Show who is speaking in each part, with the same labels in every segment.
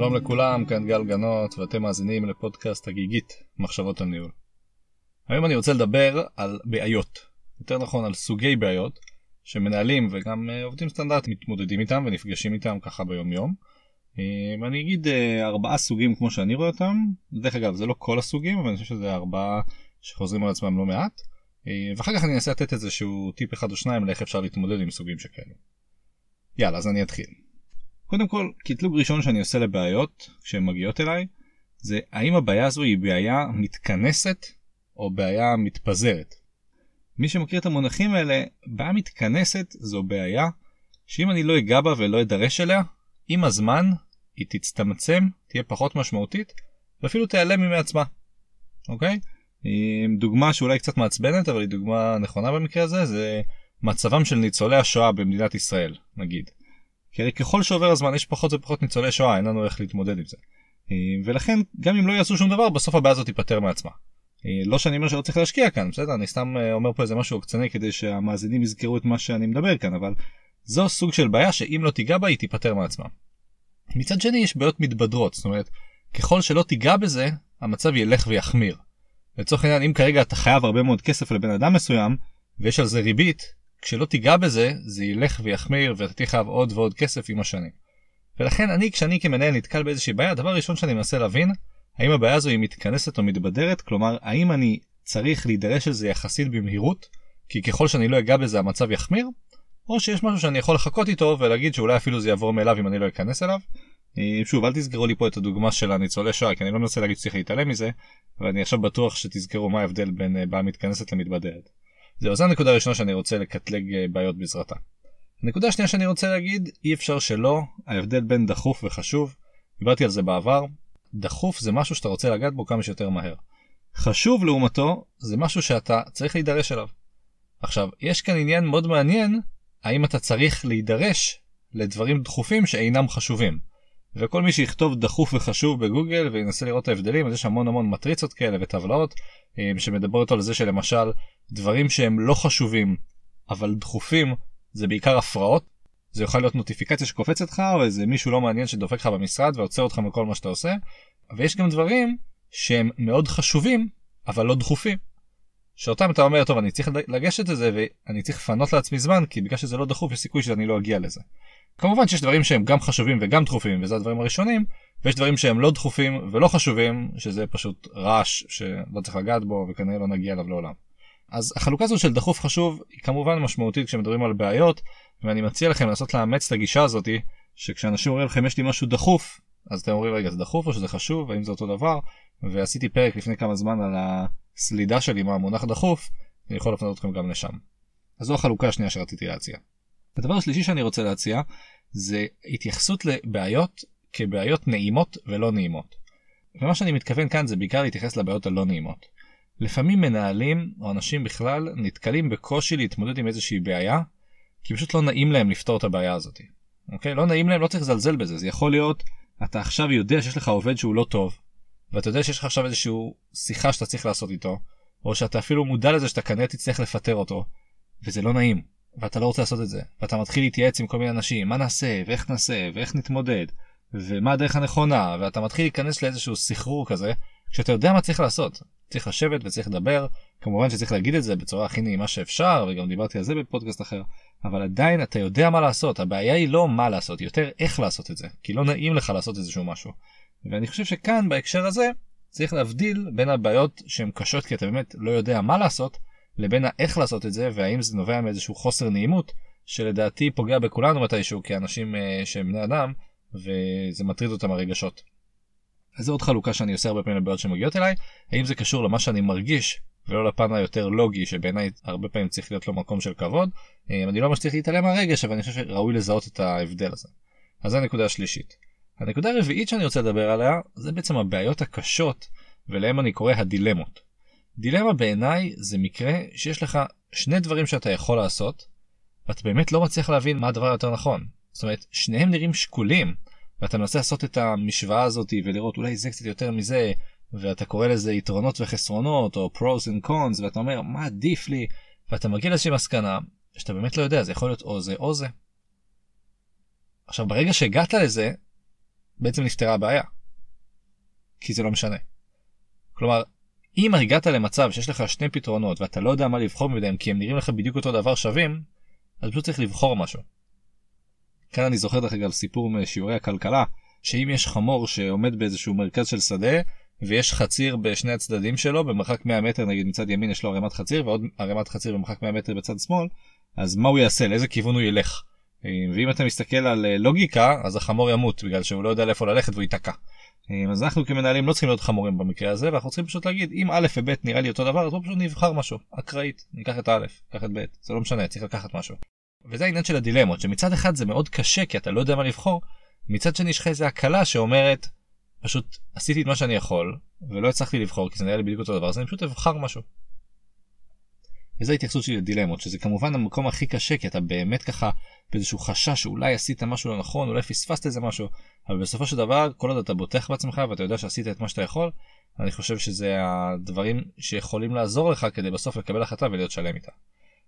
Speaker 1: שלום לכולם, כאן גל גנות ואתם מאזינים לפודקאסט הגיגית מחשבות על ניהול. היום אני רוצה לדבר על בעיות, יותר נכון על סוגי בעיות שמנהלים וגם אה, עובדים סטנדרטיים מתמודדים איתם ונפגשים איתם ככה ביום יום. אה, ואני אגיד אה, ארבעה סוגים כמו שאני רואה אותם, דרך אגב זה לא כל הסוגים אבל אני חושב שזה ארבעה שחוזרים על עצמם לא מעט. ואחר כך אני אנסה לתת איזשהו טיפ אחד או שניים לאיך אפשר להתמודד עם סוגים שכאלה. יאללה אז אני אתחיל. קודם כל, קטלוג ראשון שאני עושה לבעיות כשהן מגיעות אליי, זה האם הבעיה הזו היא בעיה מתכנסת או בעיה מתפזרת. מי שמכיר את המונחים האלה, בעיה מתכנסת זו בעיה שאם אני לא אגע בה ולא אדרש אליה, עם הזמן היא תצטמצם, תהיה פחות משמעותית, ואפילו תיעלם ממי עצמה. אוקיי? דוגמה שאולי קצת מעצבנת, אבל היא דוגמה נכונה במקרה הזה, זה מצבם של ניצולי השואה במדינת ישראל, נגיד. כי הרי ככל שעובר הזמן יש פחות ופחות ניצולי שואה אין לנו איך להתמודד עם זה. אה, ולכן גם אם לא יעשו שום דבר בסוף הבעיה הזאת תיפתר מעצמה. אה, לא שאני אומר שלא צריך להשקיע כאן בסדר אני סתם אה, אומר פה איזה משהו עוקצני כדי שהמאזינים יזכרו את מה שאני מדבר כאן אבל זו סוג של בעיה שאם לא תיגע בה היא תיפתר מעצמה. מצד שני יש בעיות מתבדרות זאת אומרת ככל שלא תיגע בזה המצב ילך ויחמיר. לצורך העניין אם כרגע אתה חייב הרבה מאוד כסף לבן אדם מסוים ויש על זה ריבית כשלא תיגע בזה, זה ילך ויחמיר ואתה תהיה חייב עוד ועוד כסף עם השנים. ולכן אני, כשאני כמנהל נתקל באיזושהי בעיה, הדבר הראשון שאני מנסה להבין, האם הבעיה הזו היא מתכנסת או מתבדרת, כלומר, האם אני צריך להידרש לזה יחסית במהירות, כי ככל שאני לא אגע בזה המצב יחמיר, או שיש משהו שאני יכול לחכות איתו ולהגיד שאולי אפילו זה יעבור מאליו אם אני לא אכנס אליו. אה, שוב אל תסגרו לי פה את הדוגמה של הניצולי שואה כי אני לא מנסה להגיד שצריך להתעלם מזה ואני עכשיו בטוח שתזכרו מה ההבדל בין אה, בעיה מתכנסת למתבדרת. זהו, זו הנקודה הראשונה שאני רוצה לקטלג אה, בעיות בעזרתה. הנקודה השנייה שאני רוצה להגיד, אי אפשר שלא, ההבדל בין דחוף וחשוב, דיברתי על זה בעבר, דחוף זה משהו שאתה רוצה לגעת בו כמה שיותר מהר. חשוב לעומתו, זה משהו שאתה צריך להידרש אליו. עכשיו, יש כאן עניין מאוד מעניין, האם אתה צריך להידרש לדברים דחופים שאינם חשובים. וכל מי שיכתוב דחוף וחשוב בגוגל וינסה לראות את ההבדלים, אז יש המון המון מטריצות כאלה וטבלאות אה, שמדברות על זה שלמשל דברים שהם לא חשובים אבל דחופים זה בעיקר הפרעות. זה יכול להיות נוטיפיקציה שקופצת לך או איזה מישהו לא מעניין שדופק לך במשרד ועוצר אותך מכל מה שאתה עושה. ויש גם דברים שהם מאוד חשובים אבל לא דחופים. שאותם אתה אומר טוב אני צריך לגשת לזה ואני צריך לפנות לעצמי זמן כי בגלל שזה לא דחוף יש סיכוי שאני לא אגיע לזה. כמובן שיש דברים שהם גם חשובים וגם דחופים וזה הדברים הראשונים ויש דברים שהם לא דחופים ולא חשובים שזה פשוט רעש שלא צריך לגעת בו וכנראה לא נגיע אליו לעולם. אז החלוקה הזו של דחוף חשוב היא כמובן משמעותית כשמדברים על בעיות ואני מציע לכם לנסות לאמץ את הגישה הזאתי שכשאנשים אומרים לכם יש לי משהו דחוף אז אתם אומרים רגע זה דחוף או שזה חשוב האם זה אותו דבר ועשיתי פרק לפני כמה זמן על הסלידה שלי מהמונח דחוף אני יכול לפנות אתכם גם לשם. אז זו החלוקה השנייה שרציתי להציע. הדבר השלישי שאני רוצה להציע זה התייחסות לבעיות כבעיות נעימות ולא נעימות. ומה שאני מתכוון כאן זה בעיקר להתייחס לבעיות הלא נעימות. לפעמים מנהלים או אנשים בכלל נתקלים בקושי להתמודד עם איזושהי בעיה כי פשוט לא נעים להם לפתור את הבעיה הזאת. אוקיי? לא נעים להם, לא צריך לזלזל בזה, זה יכול להיות אתה עכשיו יודע שיש לך עובד שהוא לא טוב ואתה יודע שיש לך עכשיו איזשהו שיחה שאתה צריך לעשות איתו או שאתה אפילו מודע לזה שאתה כנראה תצטרך לפטר אותו וזה לא נעים ואתה לא רוצה לעשות את זה ואתה מתחיל להתייעץ עם כל מיני אנשים מה נעשה ואיך נעשה ואיך נתמודד ומה הדרך הנכונה ואתה מתחיל להיכנס לאיזשהו סחרור כזה כשאתה יודע מה צריך לעשות צריך לשבת וצריך לדבר כמובן שצריך להגיד את זה בצורה הכי נעימה שאפשר וגם דיברתי על זה בפודקאסט אחר אבל עדיין אתה יודע מה לעשות הבעיה היא לא מה לעשות יותר איך לעשות את זה כי לא נעים לך לעשות איזשהו משהו. ואני חושב שכאן בהקשר הזה צריך להבדיל בין הבעיות שהן קשות כי אתה באמת לא יודע מה לעשות לבין האיך לעשות את זה והאם זה נובע מאיזשהו חוסר נעימות שלדעתי פוגע בכולנו מתישהו כאנשים uh, שהם בני אדם וזה מטריד אותם הרגשות. אז זו עוד חלוקה שאני עושה הרבה פעמים לבעיות שמגיעות אליי האם זה קשור למה שאני מרגיש ולא לפן היותר לוגי שבעיניי הרבה פעמים צריך להיות לו מקום של כבוד. אה, אני לא אומר שצריך להתעלם מהרגש אבל אני חושב שראוי לזהות את ההבדל הזה. אז זו הנקודה השלישית. הנקודה הרביעית שאני רוצה לדבר עליה זה בעצם הבעיות הקשות ולהם אני קורא הדילמות. דילמה בעיניי זה מקרה שיש לך שני דברים שאתה יכול לעשות ואתה באמת לא מצליח להבין מה הדבר היותר נכון. זאת אומרת שניהם נראים שקולים ואתה מנסה לעשות את המשוואה הזאת ולראות אולי זה קצת יותר מזה ואתה קורא לזה יתרונות וחסרונות או pros and cons ואתה אומר מה עדיף לי ואתה מגיע לאיזושהי מסקנה שאתה באמת לא יודע זה יכול להיות או זה או זה. עכשיו ברגע שהגעת לזה בעצם נפתרה הבעיה. כי זה לא משנה. כלומר, אם הגעת למצב שיש לך שני פתרונות ואתה לא יודע מה לבחור מביניהם כי הם נראים לך בדיוק אותו דבר שווים, אז פשוט צריך לבחור משהו. כאן אני זוכר דרך אגב סיפור משיעורי הכלכלה, שאם יש חמור שעומד באיזשהו מרכז של שדה, ויש חציר בשני הצדדים שלו, במרחק 100 מטר נגיד מצד ימין יש לו ערימת חציר ועוד ערימת חציר במרחק 100 מטר בצד שמאל, אז מה הוא יעשה? לאיזה כיוון הוא ילך? ואם אתה מסתכל על אה, לוגיקה, אז החמור ימות בגלל שהוא לא יודע לאיפה ללכת והוא ייתקע. אז אנחנו כמנהלים לא צריכים להיות חמורים במקרה הזה ואנחנו צריכים פשוט להגיד אם א' וב' נראה לי אותו דבר אז בוא פשוט נבחר משהו אקראית ניקח את א' ניקח את ב' זה לא משנה צריך לקחת משהו. וזה העניין של הדילמות שמצד אחד זה מאוד קשה כי אתה לא יודע מה לבחור מצד שני יש לך איזה הקלה שאומרת פשוט עשיתי את מה שאני יכול ולא הצלחתי לבחור כי זה נראה לי בדיוק אותו דבר אז אני פשוט אבחר משהו. וזו ההתייחסות שלי לדילמות שזה כמובן המקום הכי קשה כי אתה באמת ככה באיזשהו חשש שאולי עשית משהו לא נכון אולי פספסת איזה משהו אבל בסופו של דבר כל עוד אתה בוטח בעצמך ואתה יודע שעשית את מה שאתה יכול אני חושב שזה הדברים שיכולים לעזור לך כדי בסוף לקבל החלטה ולהיות שלם איתה.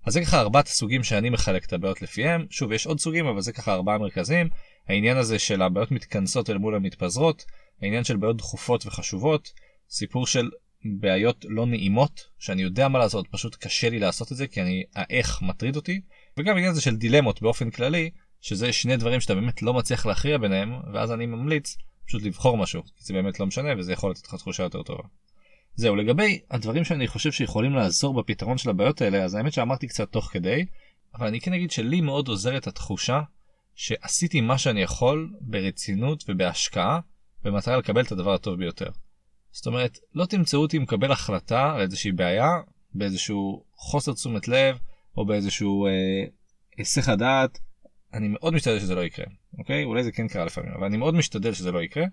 Speaker 1: אז זה ככה ארבעת הסוגים שאני מחלק את הבעיות לפיהם שוב יש עוד סוגים אבל זה ככה ארבעה מרכזיים העניין הזה של הבעיות מתכנסות אל מול המתפזרות העניין של בעיות דחופות וחשובות סיפור של בעיות לא נעימות שאני יודע מה לעשות פשוט קשה לי לעשות את זה כי אני האיך מטריד אותי וגם העניין הזה של דילמות באופן כללי שזה שני דברים שאתה באמת לא מצליח להכריע ביניהם ואז אני ממליץ פשוט לבחור משהו כי זה באמת לא משנה וזה יכול לתת לך תחושה יותר טובה. זהו לגבי הדברים שאני חושב שיכולים לעזור בפתרון של הבעיות האלה אז האמת שאמרתי קצת תוך כדי אבל אני כן אגיד שלי מאוד עוזרת התחושה שעשיתי מה שאני יכול ברצינות ובהשקעה במטרה לקבל את הדבר הטוב ביותר. זאת אומרת, לא תמצאו אותי מקבל החלטה על איזושהי בעיה, באיזשהו חוסר תשומת לב, או באיזשהו אה, היסח אה, הדעת. אני מאוד משתדל שזה לא יקרה, אוקיי? אולי זה כן קרה לפעמים, אבל אני מאוד משתדל שזה לא יקרה,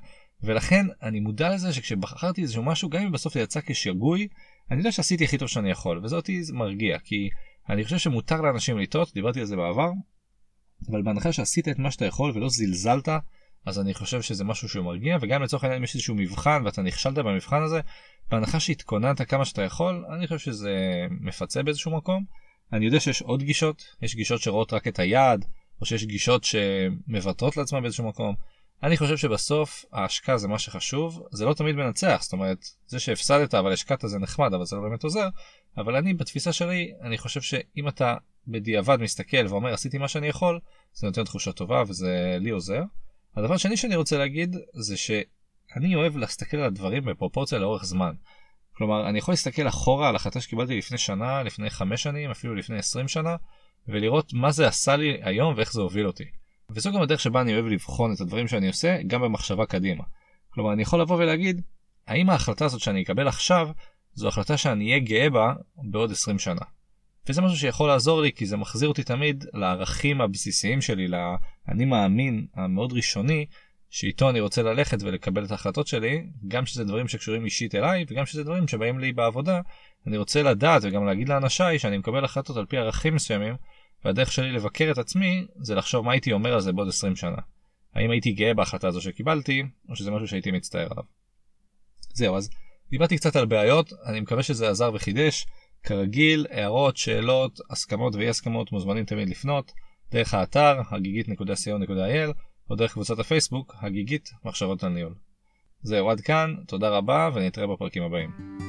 Speaker 1: ולכן אני מודע לזה שכשבחרתי איזשהו משהו, גם אם בסוף זה יצא כשגוי, אני יודע שעשיתי הכי טוב שאני יכול, וזה אותי מרגיע, כי אני חושב שמותר לאנשים לטעות, דיברתי על זה בעבר, אבל בהנחה שעשית את מה שאתה יכול ולא זלזלת אז אני חושב שזה משהו שהוא מרגיע וגם לצורך העניין אם יש איזשהו מבחן ואתה נכשלת במבחן הזה בהנחה שהתכוננת כמה שאתה יכול אני חושב שזה מפצה באיזשהו מקום. אני יודע שיש עוד גישות יש גישות שרואות רק את היעד או שיש גישות שמוותרות לעצמם באיזשהו מקום. אני חושב שבסוף ההשקעה זה מה שחשוב זה לא תמיד מנצח זאת אומרת זה שהפסדת אבל השקעת זה נחמד אבל זה לא באמת עוזר אבל אני בתפיסה שלי אני חושב שאם אתה בדיעבד מסתכל ואומר עשיתי מה שאני יכול זה נותן תחושה טובה וזה לי עוזר. הדבר השני שאני רוצה להגיד זה שאני אוהב להסתכל על הדברים בפרופורציה לאורך זמן. כלומר אני יכול להסתכל אחורה על החלטה שקיבלתי לפני שנה לפני חמש שנים אפילו לפני 20 שנה ולראות מה זה עשה לי היום ואיך זה הוביל אותי. וזו גם הדרך שבה אני אוהב לבחון את הדברים שאני עושה גם במחשבה קדימה. כלומר אני יכול לבוא ולהגיד האם ההחלטה הזאת שאני אקבל עכשיו זו החלטה שאני אהיה גאה בה בעוד 20 שנה. וזה משהו שיכול לעזור לי כי זה מחזיר אותי תמיד לערכים הבסיסיים שלי, לאני מאמין המאוד ראשוני שאיתו אני רוצה ללכת ולקבל את ההחלטות שלי, גם שזה דברים שקשורים אישית אליי וגם שזה דברים שבאים לי בעבודה, אני רוצה לדעת וגם להגיד לאנשיי שאני מקבל החלטות על פי ערכים מסוימים, והדרך שלי לבקר את עצמי זה לחשוב מה הייתי אומר על זה בעוד 20 שנה. האם הייתי גאה בהחלטה הזו שקיבלתי, או שזה משהו שהייתי מצטער עליו. זהו, אז דיברתי קצת על בעיות, אני מקווה שזה עזר וחידש. כרגיל, הערות, שאלות, הסכמות ואי הסכמות מוזמנים תמיד לפנות דרך האתר הגיגית.co.il או דרך קבוצת הפייסבוק הגיגית מחשבות על ניהול. זהו עד כאן, תודה רבה ונתראה בפרקים הבאים.